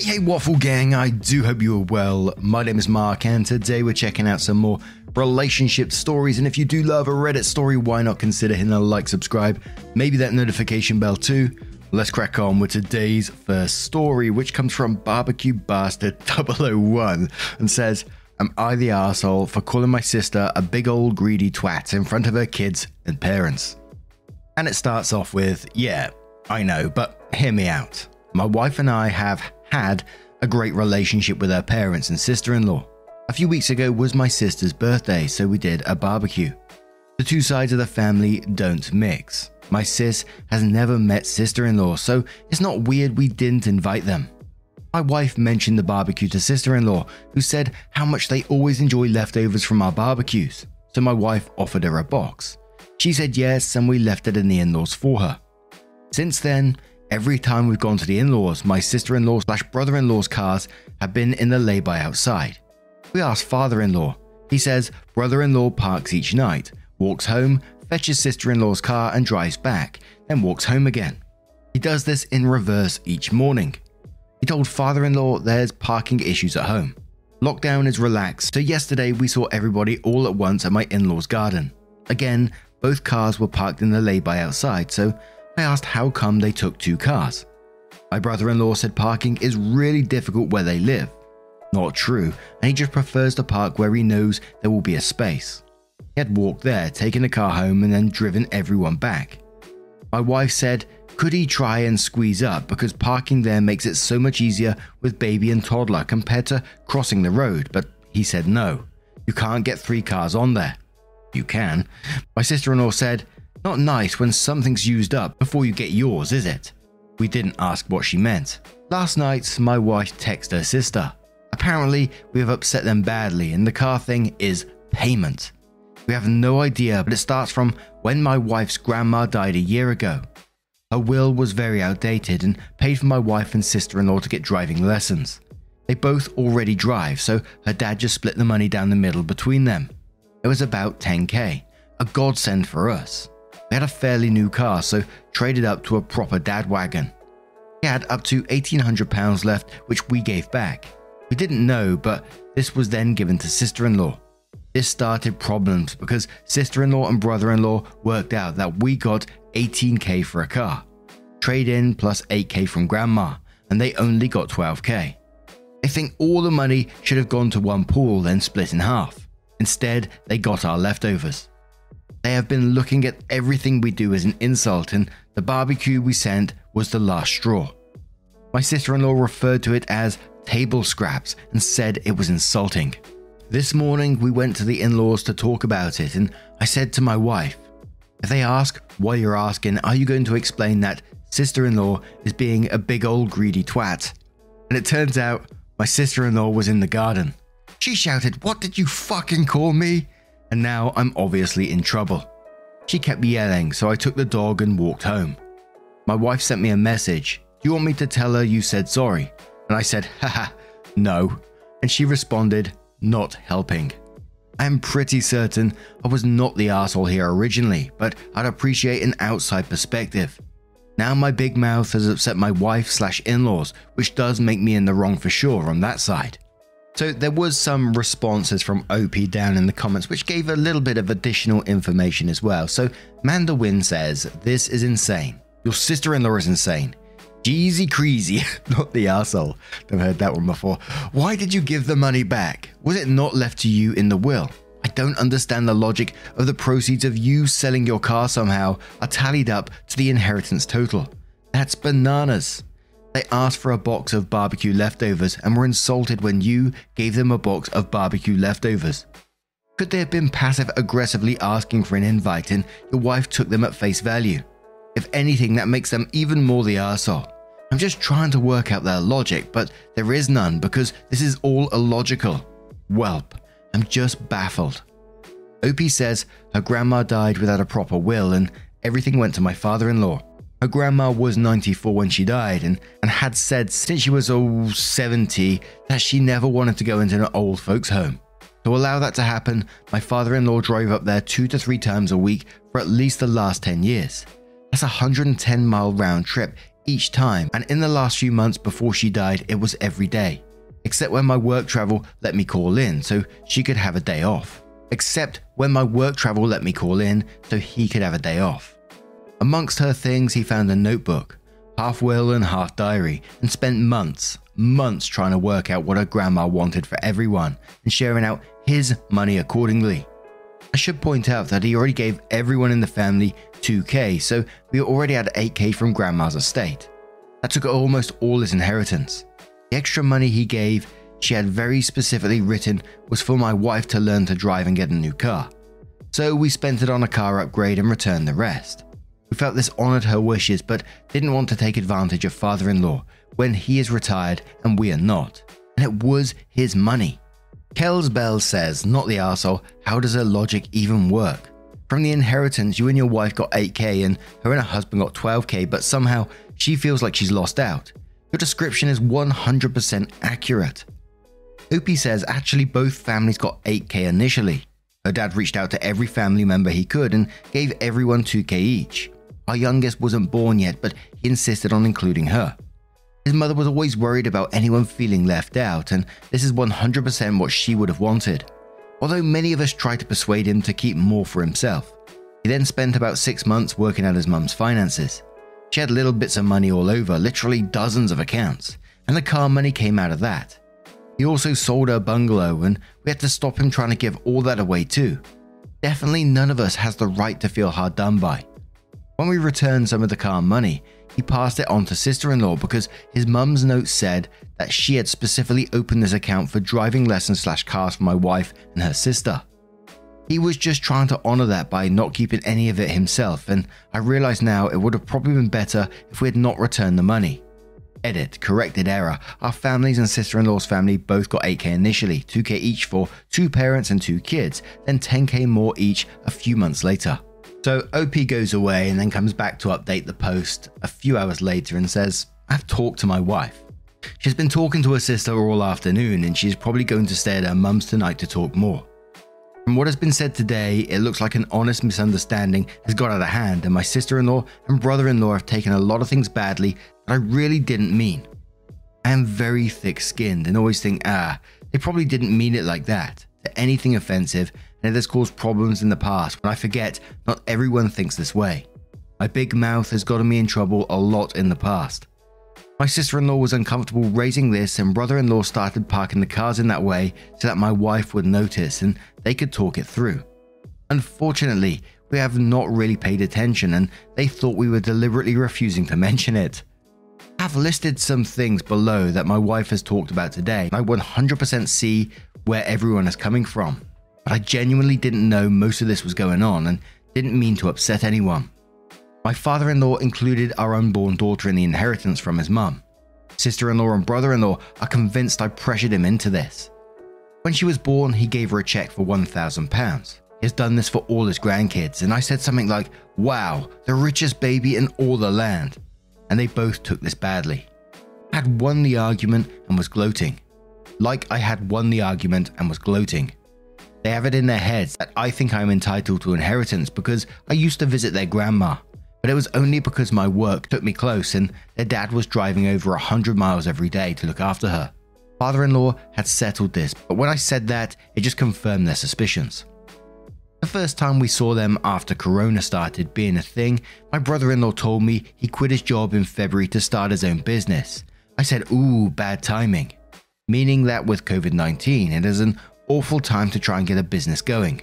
Hey, hey, Waffle Gang, I do hope you are well. My name is Mark, and today we're checking out some more relationship stories. And if you do love a Reddit story, why not consider hitting a like, subscribe, maybe that notification bell too? Let's crack on with today's first story, which comes from Barbecue Bastard 001 and says, Am I the asshole for calling my sister a big old greedy twat in front of her kids and parents? And it starts off with, Yeah, I know, but hear me out. My wife and I have had a great relationship with her parents and sister in law. A few weeks ago was my sister's birthday, so we did a barbecue. The two sides of the family don't mix. My sis has never met sister in law, so it's not weird we didn't invite them. My wife mentioned the barbecue to sister in law, who said how much they always enjoy leftovers from our barbecues, so my wife offered her a box. She said yes, and we left it in the in laws for her. Since then, every time we've gone to the in laws, my sister in law slash brother in law's cars have been in the lay by outside. We asked father in law. He says brother in law parks each night, walks home, fetches sister in law's car, and drives back, then walks home again. He does this in reverse each morning. He told father in law there's parking issues at home. Lockdown is relaxed, so yesterday we saw everybody all at once at my in law's garden. Again, both cars were parked in the lay by outside, so I asked how come they took two cars. My brother in law said parking is really difficult where they live. Not true, and he just prefers to park where he knows there will be a space. He had walked there, taken the car home, and then driven everyone back. My wife said, could he try and squeeze up because parking there makes it so much easier with baby and toddler compared to crossing the road, but he said no. You can't get three cars on there. You can. My sister in law said, Not nice when something's used up before you get yours, is it? We didn't ask what she meant. Last night, my wife texted her sister. Apparently, we have upset them badly, and the car thing is payment. We have no idea, but it starts from when my wife's grandma died a year ago. Her will was very outdated and paid for my wife and sister in law to get driving lessons. They both already drive, so her dad just split the money down the middle between them. It was about 10k, a godsend for us. We had a fairly new car, so traded up to a proper dad wagon. He had up to £1,800 left, which we gave back. We didn't know, but this was then given to sister in law. This started problems because sister in law and brother in law worked out that we got 18k for a car, trade in plus 8k from grandma, and they only got 12k. I think all the money should have gone to one pool, then split in half. Instead, they got our leftovers. They have been looking at everything we do as an insult, and the barbecue we sent was the last straw. My sister in law referred to it as table scraps and said it was insulting. This morning, we went to the in laws to talk about it, and I said to my wife, If they ask why you're asking, are you going to explain that sister in law is being a big old greedy twat? And it turns out my sister in law was in the garden. She shouted, What did you fucking call me? And now I'm obviously in trouble. She kept yelling, so I took the dog and walked home. My wife sent me a message. Do you want me to tell her you said sorry? And I said, Haha, no. And she responded, not helping. I am pretty certain I was not the asshole here originally, but I'd appreciate an outside perspective. Now my big mouth has upset my wife slash in-laws, which does make me in the wrong for sure on that side. So there was some responses from OP down in the comments which gave a little bit of additional information as well. So Manda says, This is insane. Your sister-in-law is insane. Jeezy Creasy, not the asshole. Never heard that one before. Why did you give the money back? Was it not left to you in the will? I don't understand the logic of the proceeds of you selling your car somehow are tallied up to the inheritance total. That's bananas. They asked for a box of barbecue leftovers and were insulted when you gave them a box of barbecue leftovers. Could they have been passive aggressively asking for an invite and your wife took them at face value? If anything, that makes them even more the arsehole. I'm just trying to work out their logic, but there is none because this is all illogical. Welp, I'm just baffled. OP says her grandma died without a proper will and everything went to my father in law. Her grandma was 94 when she died and, and had said since she was oh, 70 that she never wanted to go into an old folks' home. To allow that to happen, my father in law drove up there two to three times a week for at least the last 10 years. That's a 110 mile round trip each time, and in the last few months before she died, it was every day. Except when my work travel let me call in so she could have a day off. Except when my work travel let me call in so he could have a day off. Amongst her things, he found a notebook, half will and half diary, and spent months, months trying to work out what her grandma wanted for everyone and sharing out his money accordingly. I should point out that he already gave everyone in the family 2k, so we already had 8k from grandma's estate. That took almost all his inheritance. The extra money he gave, she had very specifically written, was for my wife to learn to drive and get a new car. So we spent it on a car upgrade and returned the rest. We felt this honoured her wishes, but didn't want to take advantage of father in law when he is retired and we are not. And it was his money. Kells Bell says, not the arsehole, how does her logic even work? From the inheritance, you and your wife got 8k and her and her husband got 12k, but somehow she feels like she's lost out. Your description is 100% accurate. OP says actually both families got 8k initially. Her dad reached out to every family member he could and gave everyone 2k each. Our youngest wasn't born yet, but he insisted on including her. His mother was always worried about anyone feeling left out, and this is 100% what she would have wanted. Although many of us tried to persuade him to keep more for himself. He then spent about six months working out his mum's finances. She had little bits of money all over, literally dozens of accounts, and the car money came out of that. He also sold her bungalow, and we had to stop him trying to give all that away too. Definitely none of us has the right to feel hard done by. When we returned some of the car money, he passed it on to sister in law because his mum's note said that she had specifically opened this account for driving lessons slash cars for my wife and her sister. He was just trying to honor that by not keeping any of it himself, and I realize now it would have probably been better if we had not returned the money. Edit, corrected error. Our families and sister in law's family both got 8k initially, 2k each for two parents and two kids, then 10k more each a few months later. So OP goes away and then comes back to update the post a few hours later and says, I've talked to my wife. She's been talking to her sister all afternoon and she's probably going to stay at her mum's tonight to talk more. From what has been said today, it looks like an honest misunderstanding has got out of hand, and my sister in law and brother in law have taken a lot of things badly that I really didn't mean. I am very thick skinned and always think, ah, they probably didn't mean it like that, to anything offensive, and it has caused problems in the past when I forget not everyone thinks this way. My big mouth has gotten me in trouble a lot in the past. My sister in law was uncomfortable raising this, and brother in law started parking the cars in that way so that my wife would notice and they could talk it through. Unfortunately, we have not really paid attention, and they thought we were deliberately refusing to mention it. I've listed some things below that my wife has talked about today. I 100% see where everyone is coming from but I genuinely didn't know most of this was going on and didn't mean to upset anyone. My father in law included our unborn daughter in the inheritance from his mum. Sister in law and brother in law are convinced I pressured him into this. When she was born, he gave her a check for £1,000. He has done this for all his grandkids, and I said something like, Wow, the richest baby in all the land. And they both took this badly. I had won the argument and was gloating. Like I had won the argument and was gloating. They have it in their heads that I think I'm entitled to inheritance because I used to visit their grandma, but it was only because my work took me close and their dad was driving over 100 miles every day to look after her. Father in law had settled this, but when I said that, it just confirmed their suspicions. The first time we saw them after Corona started being a thing, my brother in law told me he quit his job in February to start his own business. I said, Ooh, bad timing. Meaning that with COVID 19, it is an awful time to try and get a business going.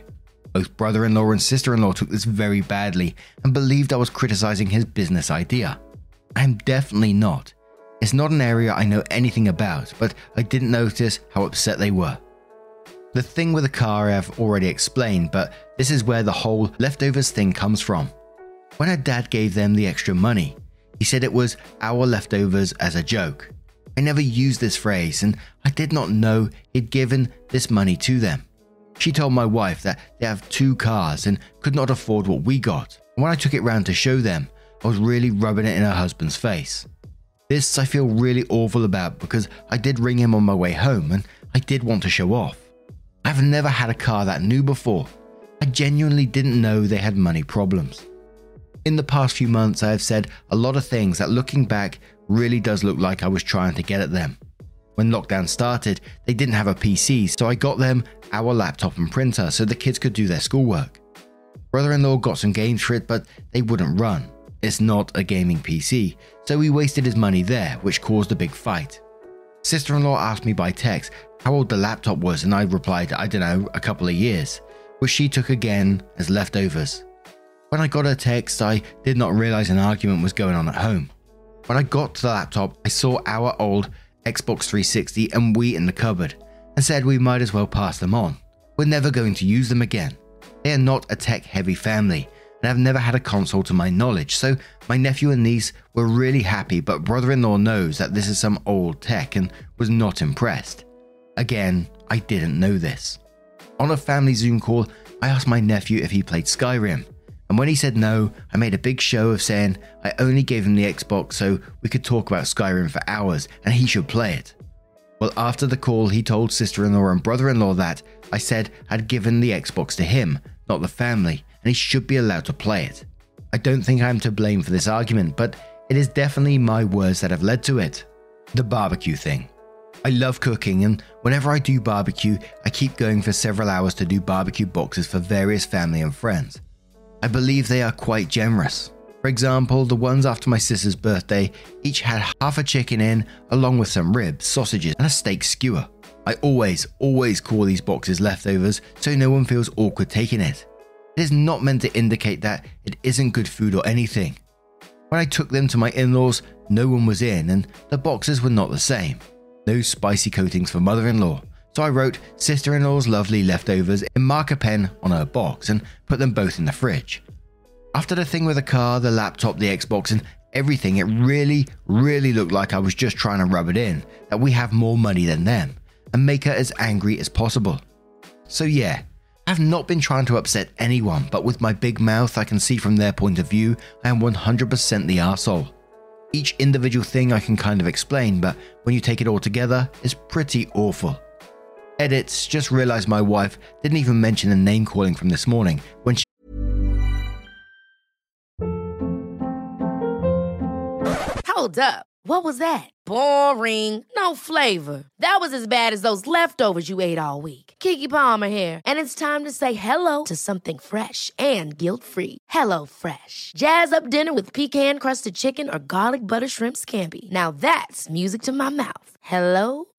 Both brother in law and sister in law took this very badly and believed I was criticizing his business idea. I'm definitely not. It's not an area I know anything about, but I didn't notice how upset they were. The thing with the car I've already explained, but this is where the whole leftovers thing comes from. When her dad gave them the extra money, He said it was our leftovers as a joke. I never used this phrase, and I did not know he'd given this money to them. She told my wife that they have two cars and could not afford what we got. And when I took it round to show them, I was really rubbing it in her husband's face. This I feel really awful about because I did ring him on my way home and I did want to show off. I've never had a car that new before. I genuinely didn't know they had money problems. In the past few months, I have said a lot of things that looking back really does look like I was trying to get at them. When lockdown started, they didn't have a PC, so I got them our laptop and printer so the kids could do their schoolwork. Brother in law got some games for it, but they wouldn't run. It's not a gaming PC, so he wasted his money there, which caused a big fight. Sister in law asked me by text how old the laptop was, and I replied, I don't know, a couple of years, which she took again as leftovers. When I got her text, I did not realize an argument was going on at home. When I got to the laptop, I saw our old Xbox 360 and Wii in the cupboard and said we might as well pass them on. We're never going to use them again. They are not a tech heavy family and have never had a console to my knowledge, so my nephew and niece were really happy, but brother in law knows that this is some old tech and was not impressed. Again, I didn't know this. On a family Zoom call, I asked my nephew if he played Skyrim, and when he said no, I made a big show of saying I only gave him the Xbox so we could talk about Skyrim for hours and he should play it. Well, after the call, he told sister in law and brother in law that I said I'd given the Xbox to him, not the family, and he should be allowed to play it. I don't think I'm to blame for this argument, but it is definitely my words that have led to it. The barbecue thing. I love cooking, and whenever I do barbecue, I keep going for several hours to do barbecue boxes for various family and friends. I believe they are quite generous. For example, the ones after my sister's birthday each had half a chicken in, along with some ribs, sausages, and a steak skewer. I always, always call these boxes leftovers so no one feels awkward taking it. It is not meant to indicate that it isn't good food or anything. When I took them to my in laws, no one was in, and the boxes were not the same. No spicy coatings for mother in law, so I wrote sister in law's lovely leftovers in marker pen on her box and put them both in the fridge. After the thing with the car, the laptop, the Xbox, and everything, it really, really looked like I was just trying to rub it in that we have more money than them and make her as angry as possible. So, yeah, I've not been trying to upset anyone, but with my big mouth, I can see from their point of view, I am 100% the asshole. Each individual thing I can kind of explain, but when you take it all together, it's pretty awful. Edits, just realized my wife didn't even mention the name calling from this morning when she Hold up. What was that? Boring. No flavor. That was as bad as those leftovers you ate all week. Keke Palmer here, and it's time to say hello to something fresh and guilt-free. Hello Fresh. Jazz up dinner with pecan-crusted chicken or garlic butter shrimp scampi. Now that's music to my mouth. Hello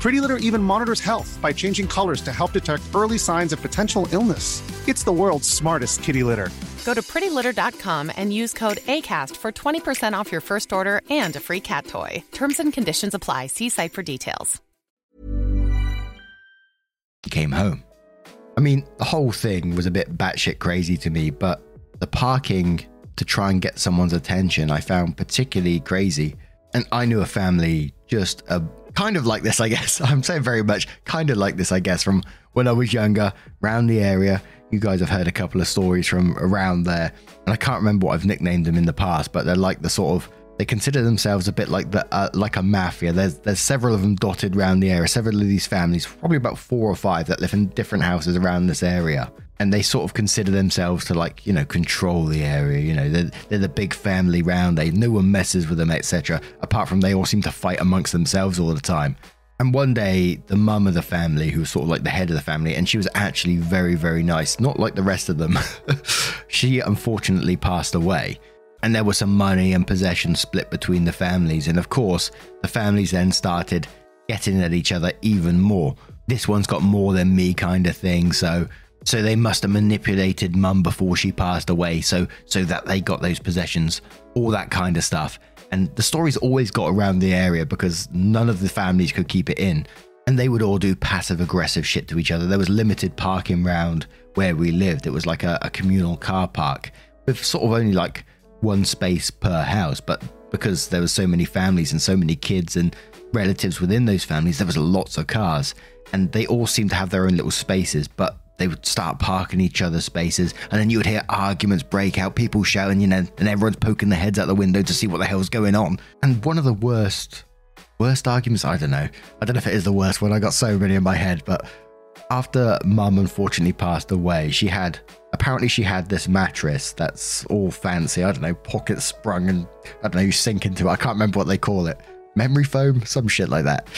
Pretty Litter even monitors health by changing colors to help detect early signs of potential illness. It's the world's smartest kitty litter. Go to prettylitter.com and use code ACAST for 20% off your first order and a free cat toy. Terms and conditions apply. See site for details. came home. I mean, the whole thing was a bit batshit crazy to me, but the parking to try and get someone's attention I found particularly crazy. And I knew a family just a kind of like this, I guess. I'm saying very much kind of like this, I guess, from when I was younger, around the area. You guys have heard a couple of stories from around there, and I can't remember what I've nicknamed them in the past, but they're like the sort of they consider themselves a bit like the uh, like a mafia. There's there's several of them dotted around the area. Several of these families, probably about four or five, that live in different houses around this area, and they sort of consider themselves to like you know control the area. You know, they're, they're the big family round. They no one messes with them, etc. Apart from they all seem to fight amongst themselves all the time. And one day, the mum of the family, who was sort of like the head of the family, and she was actually very, very nice, not like the rest of them. she unfortunately passed away and there was some money and possessions split between the families. And of course, the families then started getting at each other even more. this one's got more than me kind of thing. So so they must have manipulated mum before she passed away, so so that they got those possessions, all that kind of stuff. And the stories always got around the area because none of the families could keep it in. And they would all do passive aggressive shit to each other. There was limited parking round where we lived. It was like a, a communal car park with sort of only like one space per house. But because there were so many families and so many kids and relatives within those families, there was lots of cars. And they all seemed to have their own little spaces. But they would start parking each other's spaces, and then you would hear arguments break out, people shouting, you know, and everyone's poking their heads out the window to see what the hell's going on. And one of the worst, worst arguments, I don't know. I don't know if it is the worst one. I got so many in my head, but after mum unfortunately passed away, she had apparently she had this mattress that's all fancy. I don't know, pocket sprung and I don't know, you sink into it. I can't remember what they call it. Memory foam, some shit like that.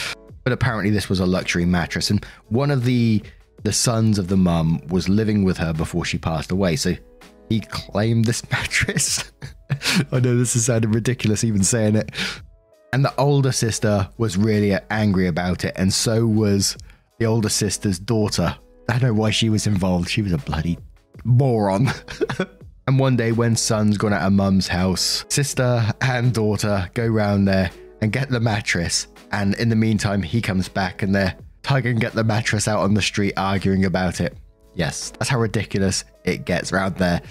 But apparently this was a luxury mattress, and one of the the sons of the mum was living with her before she passed away. So he claimed this mattress. I know this is sounding ridiculous even saying it. And the older sister was really angry about it, and so was the older sister's daughter. I don't know why she was involved. She was a bloody moron. and one day, when son's gone out of mum's house, sister and daughter go round there and get the mattress. And in the meantime, he comes back and they're Tug and get the mattress out on the street arguing about it. Yes, that's how ridiculous it gets around there.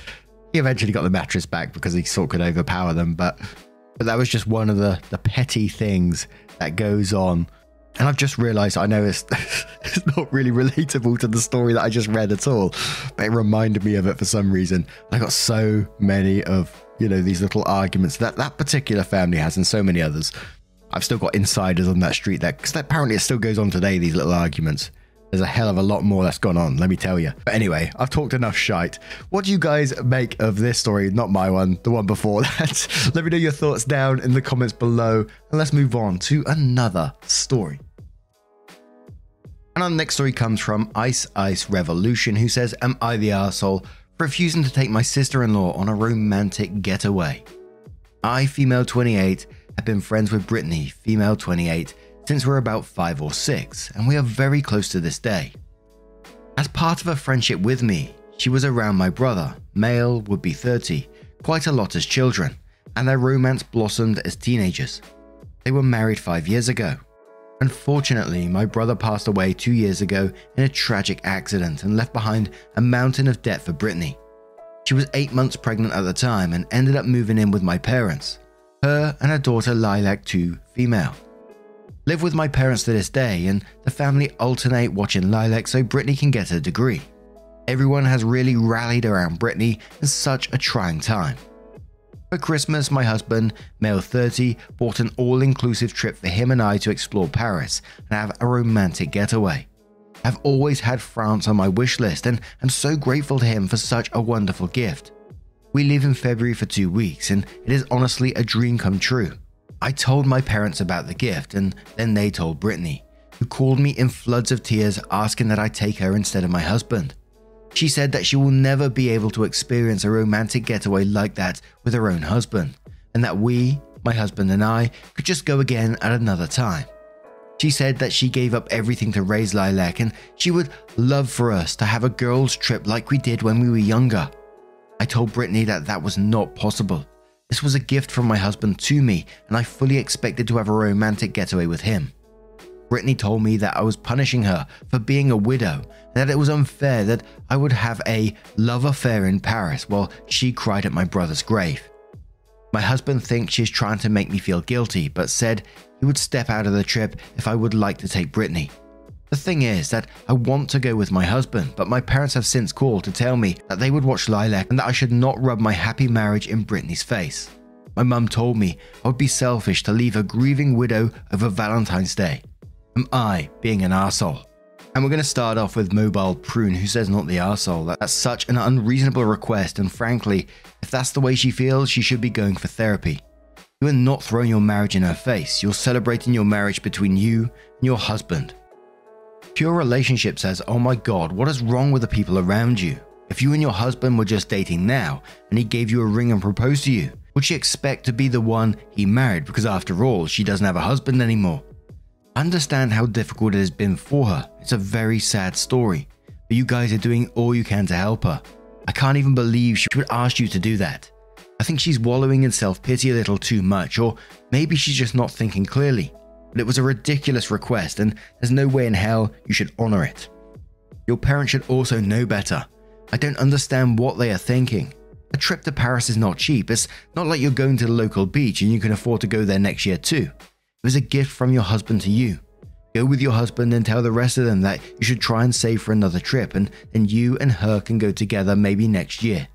He eventually got the mattress back because he sort of could overpower them, but but that was just one of the the petty things that goes on. And I've just realised I know it's it's not really relatable to the story that I just read at all, but it reminded me of it for some reason. I got so many of you know these little arguments that that particular family has, and so many others. I've still got insiders on that street there because apparently it still goes on today. These little arguments. There's a hell of a lot more that's gone on, let me tell you. But anyway, I've talked enough shite. What do you guys make of this story? Not my one, the one before that. let me know your thoughts down in the comments below, and let's move on to another story. And our next story comes from Ice Ice Revolution, who says, Am I the arsehole for refusing to take my sister in law on a romantic getaway? I, female 28, have been friends with Brittany, female 28, since we're about 5 or 6, and we are very close to this day. As part of her friendship with me, she was around my brother, male would be 30, quite a lot as children, and their romance blossomed as teenagers. They were married 5 years ago. Unfortunately, my brother passed away 2 years ago in a tragic accident and left behind a mountain of debt for Brittany. She was 8 months pregnant at the time and ended up moving in with my parents her and her daughter Lilac 2, female. Live with my parents to this day, and the family alternate watching Lilac so Brittany can get her degree. Everyone has really rallied around Brittany in such a trying time. For Christmas, my husband, male 30, bought an all inclusive trip for him and I to explore Paris and have a romantic getaway. I've always had France on my wish list and I'm so grateful to him for such a wonderful gift. We leave in February for two weeks, and it is honestly a dream come true. I told my parents about the gift, and then they told Brittany, who called me in floods of tears asking that I take her instead of my husband. She said that she will never be able to experience a romantic getaway like that with her own husband, and that we, my husband and I, could just go again at another time. She said that she gave up everything to raise Lilac and she would love for us to have a girls' trip like we did when we were younger. I told Brittany that that was not possible. This was a gift from my husband to me, and I fully expected to have a romantic getaway with him. Brittany told me that I was punishing her for being a widow, and that it was unfair that I would have a love affair in Paris while she cried at my brother's grave. My husband thinks she's trying to make me feel guilty, but said he would step out of the trip if I would like to take Brittany. The thing is that I want to go with my husband, but my parents have since called to tell me that they would watch Lilac and that I should not rub my happy marriage in Brittany's face. My mum told me I would be selfish to leave a grieving widow over Valentine's Day. Am I being an arsehole? And we're going to start off with Mobile Prune, who says not the arsehole. That's such an unreasonable request, and frankly, if that's the way she feels, she should be going for therapy. You are not throwing your marriage in her face, you're celebrating your marriage between you and your husband. Pure Relationship says, Oh my god, what is wrong with the people around you? If you and your husband were just dating now and he gave you a ring and proposed to you, would she expect to be the one he married because after all, she doesn't have a husband anymore? Understand how difficult it has been for her. It's a very sad story, but you guys are doing all you can to help her. I can't even believe she would ask you to do that. I think she's wallowing in self pity a little too much, or maybe she's just not thinking clearly. But it was a ridiculous request, and there's no way in hell you should honor it. Your parents should also know better. I don't understand what they are thinking. A trip to Paris is not cheap. It's not like you're going to the local beach and you can afford to go there next year too. It was a gift from your husband to you. Go with your husband and tell the rest of them that you should try and save for another trip, and then you and her can go together maybe next year.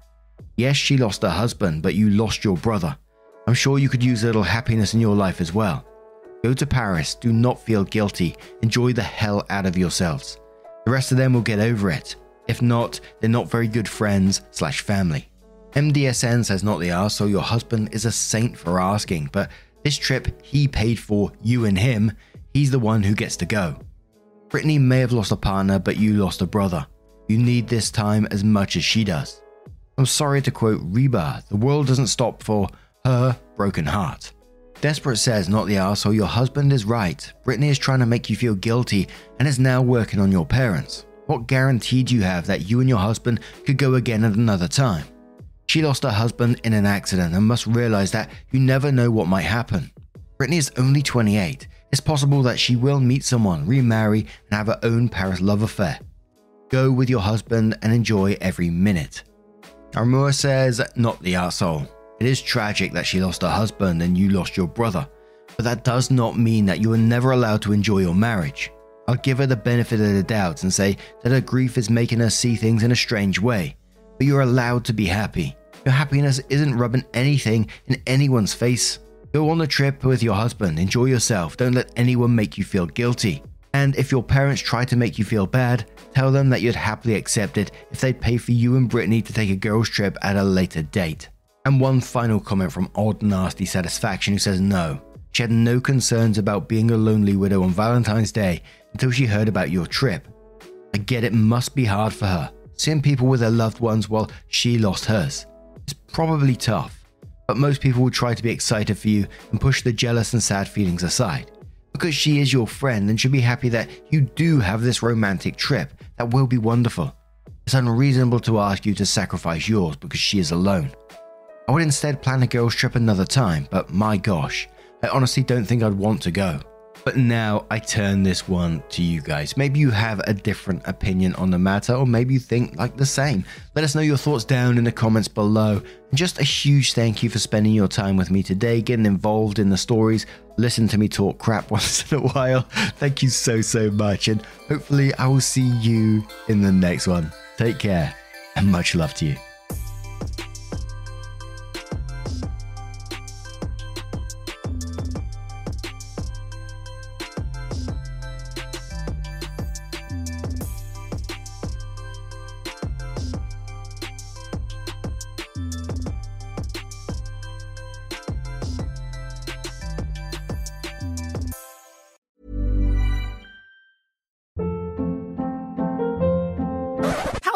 Yes, she lost her husband, but you lost your brother. I'm sure you could use a little happiness in your life as well. Go to Paris, do not feel guilty, enjoy the hell out of yourselves. The rest of them will get over it. If not, they're not very good friends slash family. MDSN says not they are, so your husband is a saint for asking, but this trip he paid for you and him, he's the one who gets to go. Brittany may have lost a partner, but you lost a brother. You need this time as much as she does. I'm sorry to quote Reba, the world doesn't stop for her broken heart. Desperate says, not the arsehole, your husband is right. Brittany is trying to make you feel guilty and is now working on your parents. What guarantee do you have that you and your husband could go again at another time? She lost her husband in an accident and must realize that you never know what might happen. Brittany is only 28. It's possible that she will meet someone, remarry, and have her own Paris love affair. Go with your husband and enjoy every minute. Armua says, not the asshole. It is tragic that she lost her husband and you lost your brother, but that does not mean that you are never allowed to enjoy your marriage. I'll give her the benefit of the doubt and say that her grief is making her see things in a strange way but you're allowed to be happy. Your happiness isn't rubbing anything in anyone's face. Go on a trip with your husband, enjoy yourself, don't let anyone make you feel guilty. And if your parents try to make you feel bad, tell them that you'd happily accept it if they'd pay for you and Brittany to take a girls' trip at a later date. And one final comment from Odd Nasty Satisfaction who says no. She had no concerns about being a lonely widow on Valentine's Day until she heard about your trip. I get it must be hard for her, seeing people with their loved ones while she lost hers. It's probably tough, but most people will try to be excited for you and push the jealous and sad feelings aside. Because she is your friend and should be happy that you do have this romantic trip that will be wonderful. It's unreasonable to ask you to sacrifice yours because she is alone. I would instead plan a girls' trip another time, but my gosh, I honestly don't think I'd want to go. But now I turn this one to you guys. Maybe you have a different opinion on the matter, or maybe you think like the same. Let us know your thoughts down in the comments below. And just a huge thank you for spending your time with me today, getting involved in the stories, listen to me talk crap once in a while. Thank you so, so much. And hopefully, I will see you in the next one. Take care, and much love to you.